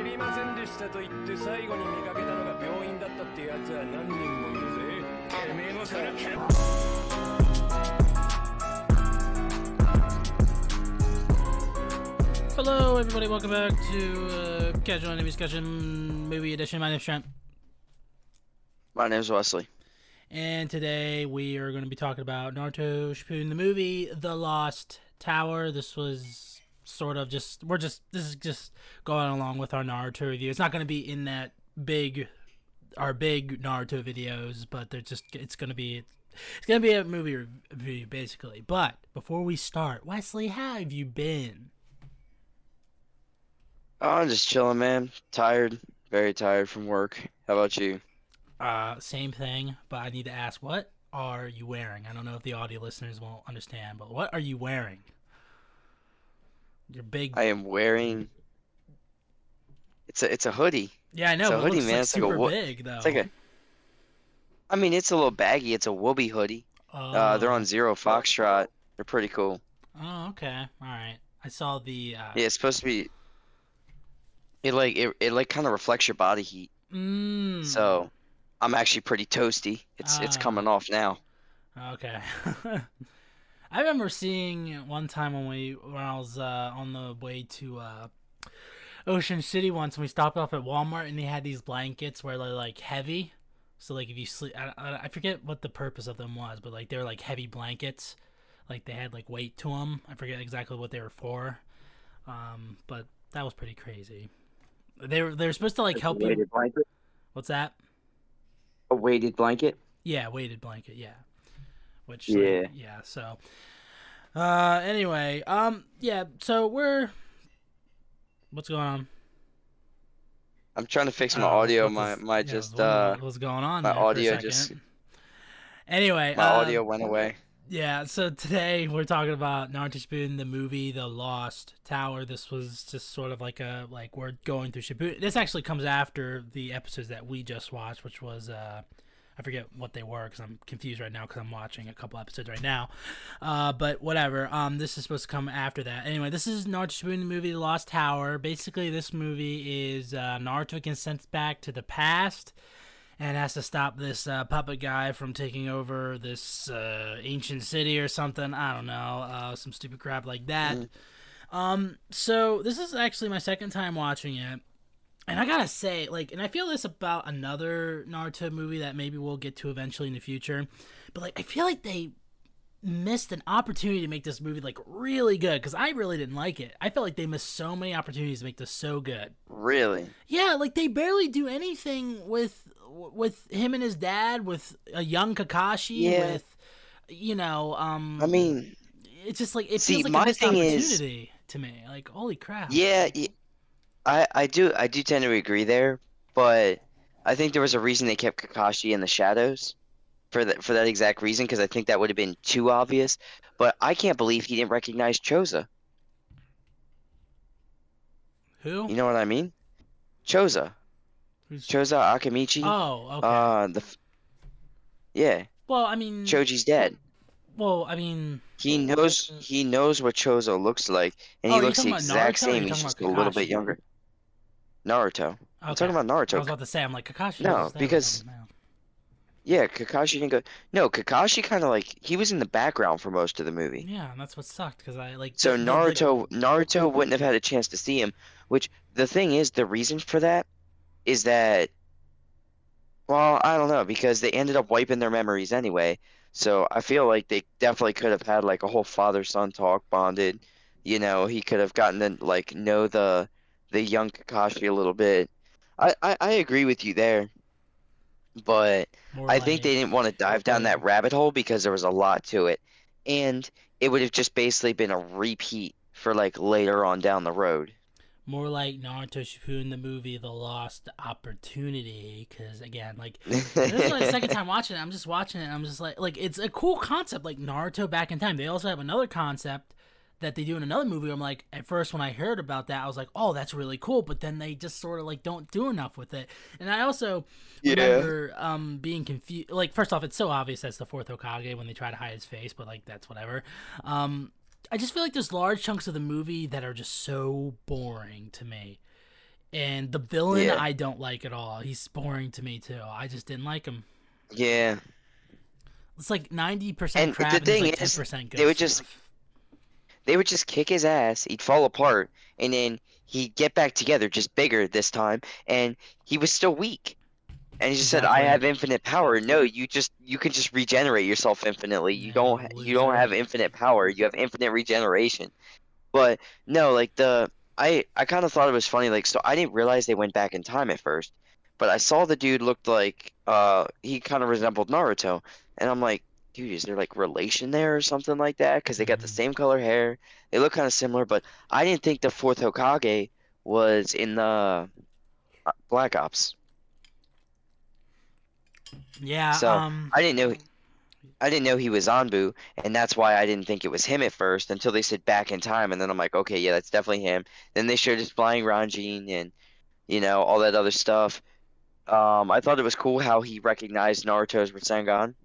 知りませんでしたと言って最後に見かけたのが病院だったってやつは何人もいるぜてめえもそれけ Hello, everybody. Welcome back to uh, Casual Anime Discussion Movie Edition. My name's Trent, My name's Wesley. and today we are going to be talking about Naruto Shippuden, the movie, The Lost Tower. This was sort of just we're just this is just going along with our Naruto review. It's not going to be in that big our big Naruto videos, but they're just it's going to be it's going to be a movie review basically. But before we start, Wesley, how have you been? Oh, I'm just chilling, man. Tired, very tired from work. How about you? Uh, same thing, but I need to ask, what are you wearing? I don't know if the audio listeners will understand, but what are you wearing? Your big, I am wearing. It's a it's a hoodie. yeah, I know. it's a it hoodie, looks man. like It's like a wo- big though. It's like a. I mean, it's a little baggy. It's a Woobie hoodie. Oh. Uh, they're on Zero Foxtrot. They're pretty cool. Oh, okay, all right. I saw the. Uh, Yeah, it's supposed to be. It like it, it like kind of reflects your body heat. Mm, So, I'm actually pretty toasty. It's it's Ah. coming off now. Okay. I remember seeing one time when we when I was uh, on the way to uh, Ocean City once, and we stopped off at Walmart, and they had these blankets where they're like heavy. So like if you sleep, I, I, I forget what the purpose of them was, but like they were like heavy blankets, like they had like weight to them. I forget exactly what they were for, um, but that was pretty crazy. They were they were supposed to like help you. blanket. What's that? A weighted blanket. Yeah, weighted blanket. Yeah. Which Yeah. like, yeah. So, uh, anyway, um, yeah. So we're what's going on? I'm trying to fix my I was audio. My my yeah, just wondering uh what's going on. my there for a audio just- Anyway, my uh, audio went away. Yeah, so today we're talking about Naruto Shippuden, the movie, The Lost Tower. This was just sort of like a like we're going through Shippuden. This actually comes after the episodes that we just watched, which was uh, I forget what they were because I'm confused right now because I'm watching a couple episodes right now. Uh, but whatever. Um, this is supposed to come after that. Anyway, this is Naruto Shippuden, the movie, The Lost Tower. Basically, this movie is uh, Naruto gets sent back to the past and has to stop this uh, puppet guy from taking over this uh, ancient city or something. I don't know, uh, some stupid crap like that. Um, so this is actually my second time watching it, and I gotta say, like, and I feel this about another Naruto movie that maybe we'll get to eventually in the future, but like, I feel like they missed an opportunity to make this movie like really good because I really didn't like it. I felt like they missed so many opportunities to make this so good. Really? Yeah, like they barely do anything with with him and his dad, with a young Kakashi, Yeah. with you know, um, I mean, it's just like it See, feels like my a missed thing is- opportunity to me. Like, holy crap! yeah, I I do I do tend to agree there, but I think there was a reason they kept Kakashi in the shadows for that for that exact reason because I think that would have been too obvious. But I can't believe he didn't recognize Choza. Who? You know what I mean? Choza, Who's... Choza Akamichi. Oh, okay. Uh, the yeah, well, I mean, Choji's dead. well, I mean, He knows he knows what Choza looks like, and he Oh, you're looks the exact Naruto or you're same. He's just a little bit younger. Naruto. I'm talking about Naruto. I was about to say, I'm like Kakashi. No, because- oh. Yeah, Kakashi didn't go. No, Kakashi kind of like he was in the background for most of the movie. yeah, and that's what sucked because I like So the- the- Naruto, Naruto wouldn't have had a chance to see him. Which the thing is, the reason for that is that, well, I don't know because they ended up wiping their memories anyway. So I feel like they definitely could have had like a whole father-son talk bonded. You know, he could have gotten to like know the the young Kakashi a little bit. I I, I agree with you there, but. more I think they didn't want to dive down that rabbit hole because there was a lot to it. And it would have just basically been a repeat for like later on down the road. more like Naruto Shippuden the movie The Lost Opportunity because again like this is my second time watching it I'm just watching it and I'm just like like it's a cool concept like Naruto back in time they also have another concept that they do in another movie I'm like at first when I heard about that I was like oh that's really cool but then they just sort of like don't do enough with it and I also remember um being confused like first off it's so obvious that's the fourth Hokage when they try to hide his face but like that's whatever um I just feel like there's large chunks of the movie that are just so boring to me. And the villain, Yeah. I don't like at all. He's boring to me too. I just didn't like him. Yeah. It's like ninety percent crap the and thing like 10% good. they would just- stuff. They would just kick his ass, he'd fall apart, and then he'd get back together, just bigger this time, and he was still weak. And he just said, "I have infinite power." No, you just you can just regenerate yourself infinitely. You don't you you don't have infinite power. You have infinite regeneration. But no, like the I I kind of thought it was funny. Like so, I didn't realize they went back in time at first, but I saw the dude looked like uh he kind of resembled Naruto, and I'm like, dude, is there like relation there or something like that? Because they got the Mhm. same color hair, they look kind of similar. But I didn't think the fourth Hokage was in the uh, Black Ops. Yeah. so, um, I didn't know. I didn't know he was Anbu, and that's why I didn't think it was him at first until they said back in time, and then I'm like, okay, yeah, that's definitely him. Then they showed his flying Raijin and, you know, all that other stuff. Um, I thought it was cool how he recognized Naruto's Rasengan.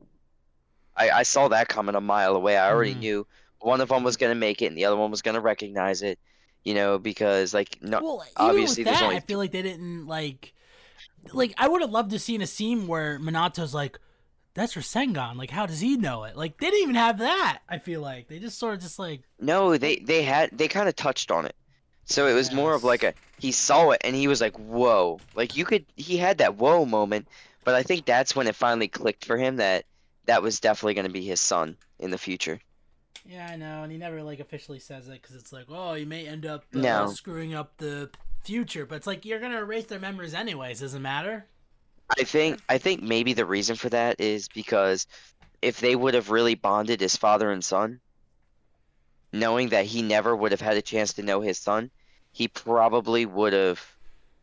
I, I saw that coming a mile away. I already Mhm. knew one of them was gonna make it, and the other one was gonna recognize it. You know, because like no, well, obviously with there's that, only I feel like they didn't like. Like I would have loved to seen a scene where Minato's like, "That's Rasengan." Like, how does he know it? Like, they didn't even have that. I feel like they just sort of just like, No, they they had they kind of touched on it. So it was more of like a he saw it and he was like, "Whoa!" Like you could he had that whoa moment, but I think that's when it finally clicked for him that that was definitely going to be his son in the future. yeah, I know, and he never like officially says it because it's like, oh, you may end up uh, No. screwing up the future, but it's like you're gonna erase their memories anyways. Doesn't matter. I think I think maybe the reason for that is because if they would have really bonded as father and son, knowing that he never would have had a chance to know his son, he probably would have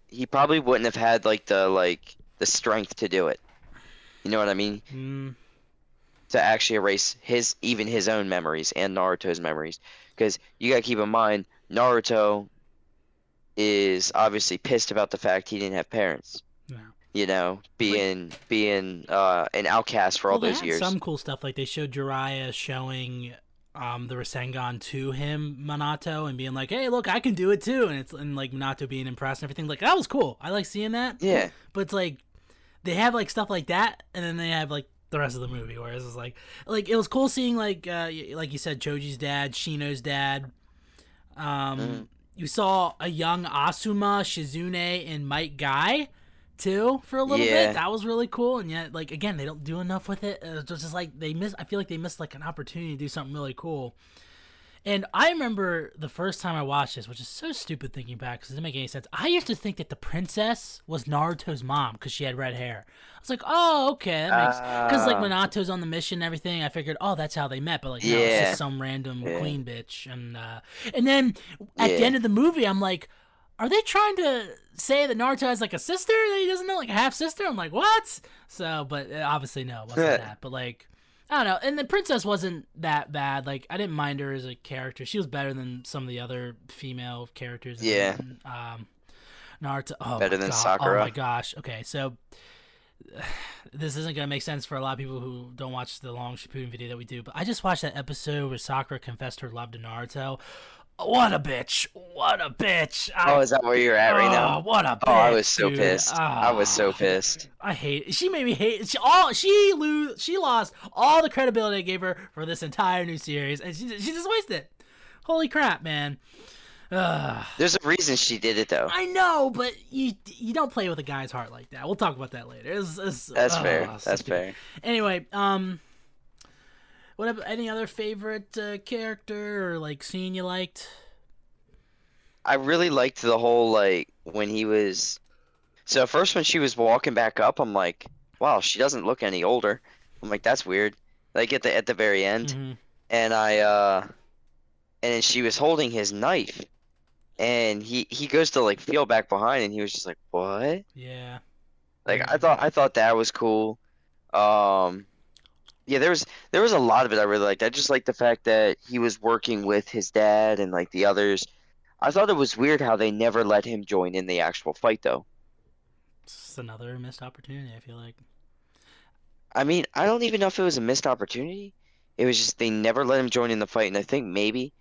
he probably wouldn't have had like the like the strength to do it. You know what I mean? Mm, to actually erase his even his own memories and Naruto's memories because you got to keep in mind Naruto is obviously pissed about the fact he didn't have parents you know being being uh an outcast for all well, they those years some cool stuff. Like they showed Jiraiya showing um the Rasengan to him, Minato, and being like, "Hey, look, I can do it too," and it's and like Minato being impressed and everything. Like that was cool. I like seeing that. yeah But it's like they have like stuff like that, and then they have like the rest of the movie. Whereas it's like like it was cool seeing like uh like you said, Choji's dad, Shino's dad. Um, Mhm. you saw a young Asuma, Shizune, and Might Guy too for a little Yeah. bit. That was really cool. And yet, like again, they don't do enough with it. It's just like they miss. I feel like they missed like an opportunity to do something really cool. And I remember the first time I watched this, which is so stupid thinking back because it doesn't make any sense. I used to think that the princess was Naruto's mom because she had red hair. I was like, oh, okay, that makes because like Ah. when Nato's on the mission and everything, I figured, oh, that's how they met. But like, no, it's Yeah. just some random Yeah. queen bitch. And uh, and then at the end of the movie, I'm like, are they trying to say that Naruto has like a sister that he doesn't know, like a half sister? I'm like, what? So, but uh, obviously no, it wasn't that. But like. I don't know, and the princess wasn't that bad. Like I didn't mind her as a character. She was better than some of the other female characters. in, Yeah. Um, Naruto. Oh Better than God. Sakura. Oh my gosh. Okay, so this isn't gonna make sense for a lot of people who don't watch the long Shippuden video that we do, but I just watched that episode where Sakura confessed her love to Naruto. What a bitch! What a bitch! I, oh is that where you're at right oh, now What a bitch! oh I was so dude. pissed I was so Ah. pissed I hate. It. She made me hate. She all she lose. She lost all the credibility I gave her for this entire new series, and she she just wasted it. Holy crap, man! Ugh. there's a reason she did it though I know, but you you don't play with a guy's heart like that. We'll talk about that later. It's, it's, that's oh, fair so that's stupid. fair Anyway, um, what about any other favorite uh, character or like scene you liked? I really liked the whole like when he was so first when she was walking back up, I'm like, wow, she doesn't look any older. I'm like, that's weird. Like at the at the very end, Mhm. and I uh, and she was holding his knife, and he he goes to like feel back behind, and he was just like, what? Yeah. Like I thought I thought that was cool. Um, yeah, there was there was a lot of it I really liked. I just liked the fact that he was working with his dad and like the others. I thought it was weird how they never let him join in the actual fight though. It's another missed opportunity. I feel like. I mean, I don't even know if it was a missed opportunity. It was just they never let him join in the fight, and I think maybe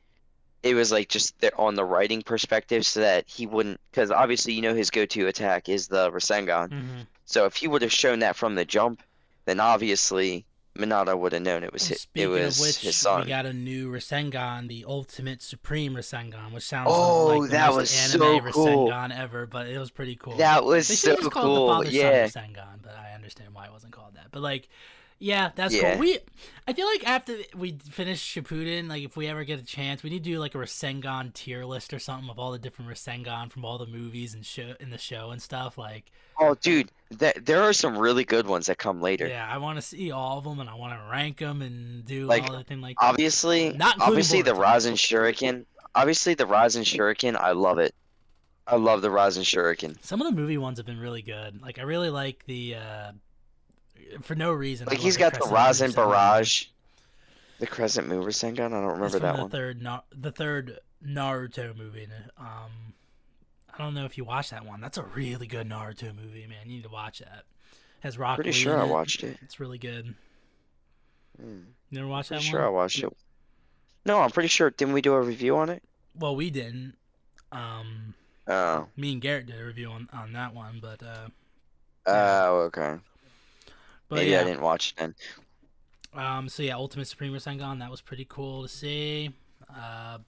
it was like just on the writing perspective, so that he wouldn't, because obviously you know his go-to attack is the Rasengan. hmm So if he would have shown that from the jump, then obviously Minato would have known it was his, it Speaking was of which, his son. we got a new Rasengan, the Ultimate Supreme Rasengan, which sounds Oh, like the that most was anime so cool. Rasengan ever, but it was pretty cool. That was They so should just call the cool. Yeah. Rasengan, but I understand why it wasn't called that. But like, yeah, that's Yeah. cool. We, I feel like after we finish Shippuden, like if we ever get a chance, we need to do like a Rasengan tier list or something of all the different Rasengan from all the movies and show in the show and stuff. Like, Oh, dude, that there are some really good ones that come later. yeah, I want to see all of them and I want to rank them and do Like, all the thing like that. Obviously, Not obviously the. Rasen Shuriken. Obviously the Rasen Shuriken. I love it. I love the Rasen Shuriken. Some of the movie ones have been really good. Like I really like the uh for no reason. Like he's got the Rasen Moon Barrage. The Crescent Moon Rasengan. I don't remember that the one. third Na- the third Naruto movie. Um I don't know if you watched that one. That's a really good Naruto movie, man. You need to watch that. Has Rock Pretty Lee sure I it. watched it. It's really good. You never watched that Pretty one? sure I watched it. No, I'm pretty sure. Didn't we do a review on it? Well, we didn't. Um Oh. me and Garrett did a review on, on that one, but uh Oh, okay. But Maybe yeah. I didn't watch it then. Um, so yeah, Ultimate Supreme Rasengan, that was pretty cool to see. Uh,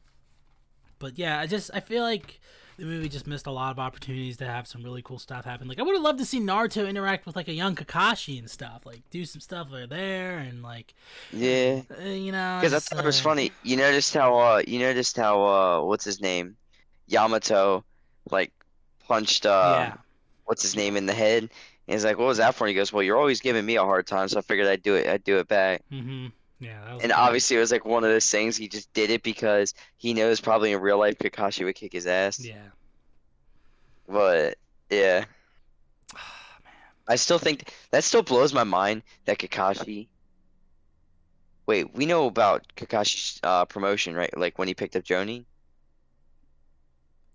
but yeah, I just I feel like the movie just missed a lot of opportunities to have some really cool stuff happen. Like I would have loved to see Naruto interact with like a young Kakashi and stuff, like do some stuff over there and like Yeah. uh, you know. Because I thought it was uh, funny. You noticed how uh you noticed how uh what's his name? Yamato like punched uh yeah, what's his name in the head. And he's like, What was that for? And he goes, Well, you're always giving me a hard time, so I figured I'd do it I'd do it back. mm-hmm. Yeah, that was And cool. obviously it was like one of those things he just did it because he knows probably in real life Kakashi would kick his ass. yeah. But yeah. I still think that still blows my mind that Kakashi. Wait, we know about Kakashi's uh, promotion, right? Like when he picked up Jonin.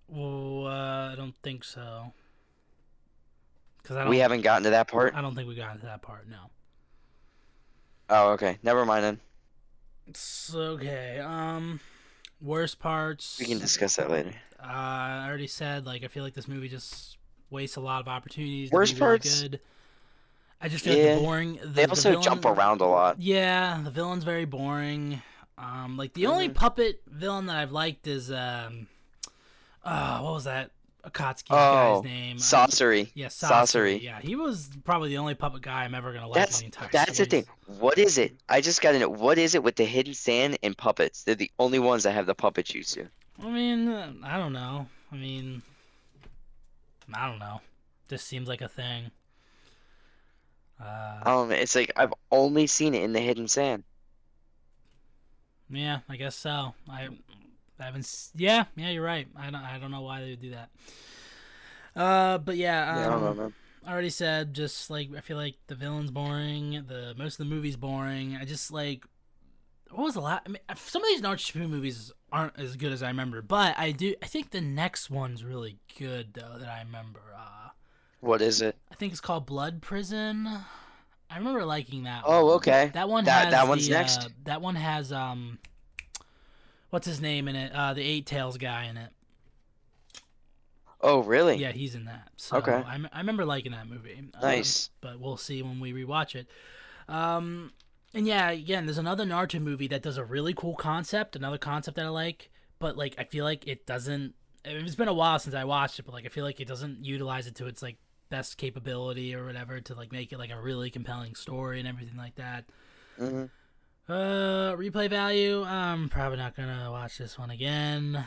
Well, uh, I don't think so. Cause I We haven't gotten to that part. I don't think we got into that part. No. Oh, okay. Never mind then. It's okay. Um, worst parts. We can discuss that later. Uh, I already said like I feel like this movie just wastes a lot of opportunities. Worst really parts? Good. I just feel like Yeah. the boring. The, They the also jump around a lot. Yeah, the villain's very boring. Um, like the only Mhm. puppet villain that I've liked is um, uh, what was that? Akatsuki's Oh, guy's name. Sasori. yeah, Sorcery. Sasori. Yeah, he was probably the only puppet guy I'm ever gonna like That's in the entire that's the thing. What is it? I just gotta know. What is it with the hidden sand and puppets? They're the only ones that have the puppet jutsu. I mean, uh, I don't know. I mean, I don't know. This seems like a thing. Uh, Um, it's like I've only seen it in the hidden sand. yeah, I guess so. I, I haven't. s- Yeah, yeah, you're right. I don't. I don't know why they would do that. Uh, but yeah, um, Yeah, I don't know, man. I already said just like I feel like the villain's boring. The most of the movie's boring. I just like what was the last? I mean, some of these Naruto movies aren't as good as I remember, but I do. I think the next one's really good though that I remember. Uh, What is it? I think it's called Blood Prison. I remember liking that. Oh, one. okay. That one That- has that one's the, next. Uh, that one has um, what's his name in it? Uh, the Eight Tails guy in it. Oh, really? Yeah, he's in that. So Okay. I, I remember liking that movie. Um, Nice. but we'll see when we rewatch it. Um, and yeah, again, there's another Naruto movie that does a really cool concept, another concept that I like, but like I feel like it doesn't. I mean, It's been a while since I watched it, but like I feel like it doesn't utilize it to its like best capability or whatever to like make it like a really compelling story and everything like that. hmm Uh, replay value. I'm probably not gonna watch this one again.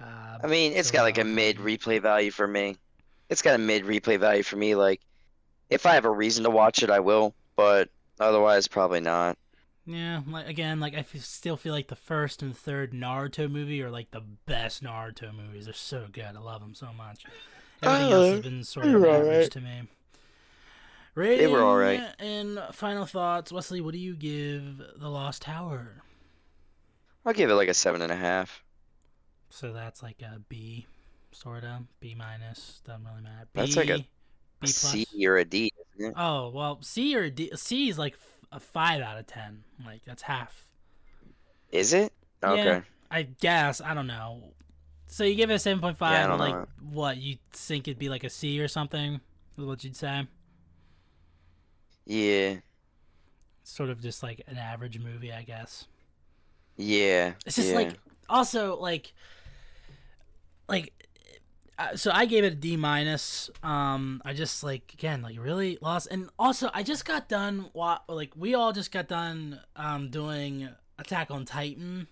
Uh, I mean, it's so got like a mid replay value for me. It's got a mid replay value for me. Like, if I have a reason to watch it, I will. But otherwise, probably not. Yeah, like again, like I f- still feel like the first and third Naruto movie are like the best Naruto movies. They're so good. I love them so much. Everything else has Uh, been sort of were average alright. to me. Rating They were alright. And final thoughts, Wesley. What do you give The Lost Tower? I'll give it like a seven and a half. So that's like a B, sort of B minus. Doesn't really matter. B, That's like a B plus. C or a D, isn't it? Oh well, C or D. C is like a five out of ten. Like that's half. Is it? Okay. Yeah, I guess I don't know. So you give it a seven point five, Yeah, like know. what you think it'd be like a C or something? Is what you'd say? Yeah. Sort of just like an average movie, I guess. Yeah. It's just yeah. like also like like uh, so I gave it a D minus. Um, I just like again like really lost, and also I just got done. Wa- like we all just got done um doing Attack on Titan.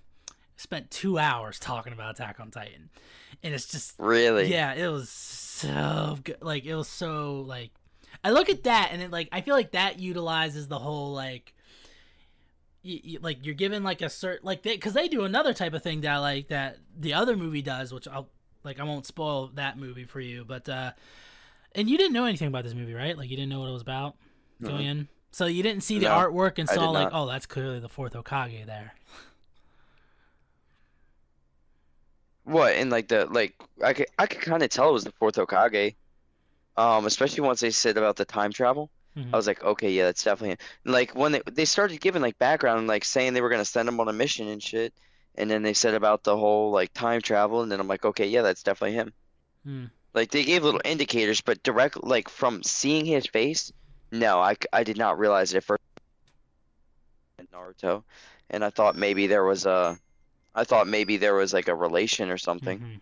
Spent two hours talking about Attack on Titan, and it's just really. yeah, it was so good. Like it was so like I look at that and it like I feel like that utilizes the whole like y- y- like you're given like a certain like they because they do another type of thing that like that the other movie does, which I'll like I won't spoil that movie for you, but uh and you didn't know anything about this movie, right? Like you didn't know what it was about going in. So you didn't see the No, artwork and saw like, oh, that's clearly the fourth Hokage there. What and like the like I could I could kind of tell it was the fourth Hokage. Um, especially once they said about the time travel. Mhm. I was like, okay, yeah, that's definitely him. And, like when they they started giving like background, like saying they were gonna send him on a mission and shit, and then they said about the whole like time travel, and then I'm like, okay, yeah, that's definitely him. Hmm. Like they gave little indicators, but direct like from seeing his face, no, I, I did not realize it at first. Naruto, and I thought maybe there was a, I thought maybe there was like a relation or something. Mhm.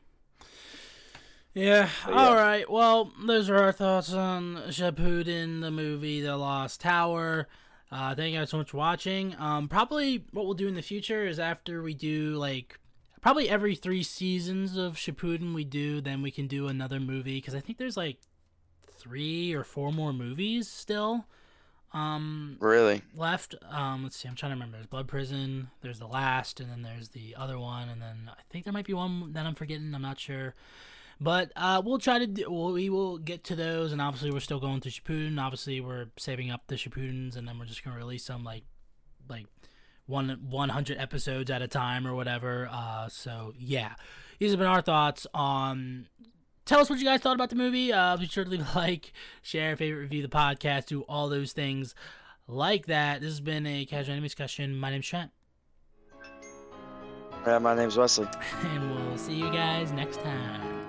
Yeah. But yeah. right. Well, those are our thoughts on Shippuden, the movie, The Lost Tower. Uh, thank you guys so much for watching. Um, probably what we'll do in the future is after we do like probably every three seasons of Shippuden we do, then we can do another movie because I think there's like three or four more movies still. Um, Really? left. Um, let's see. I'm trying to remember. There's Blood Prison. There's the last, and then there's the other one, and then I think there might be one that I'm forgetting. I'm not sure. But uh, we'll try to do. Well, we will get to those, and obviously we're still going through Shippuden. Obviously, we're saving up the Shippudens, and then we're just gonna release them like, like one 100 episodes at a time or whatever. Uh, so yeah, these have been our thoughts on tell us what you guys thought about the movie. Uh, be sure to leave a like, share, favorite, review the podcast, do all those things like that. This has been a casual anime discussion. My name's Trent, Yeah, my name's Wesley. and we'll see you guys next time.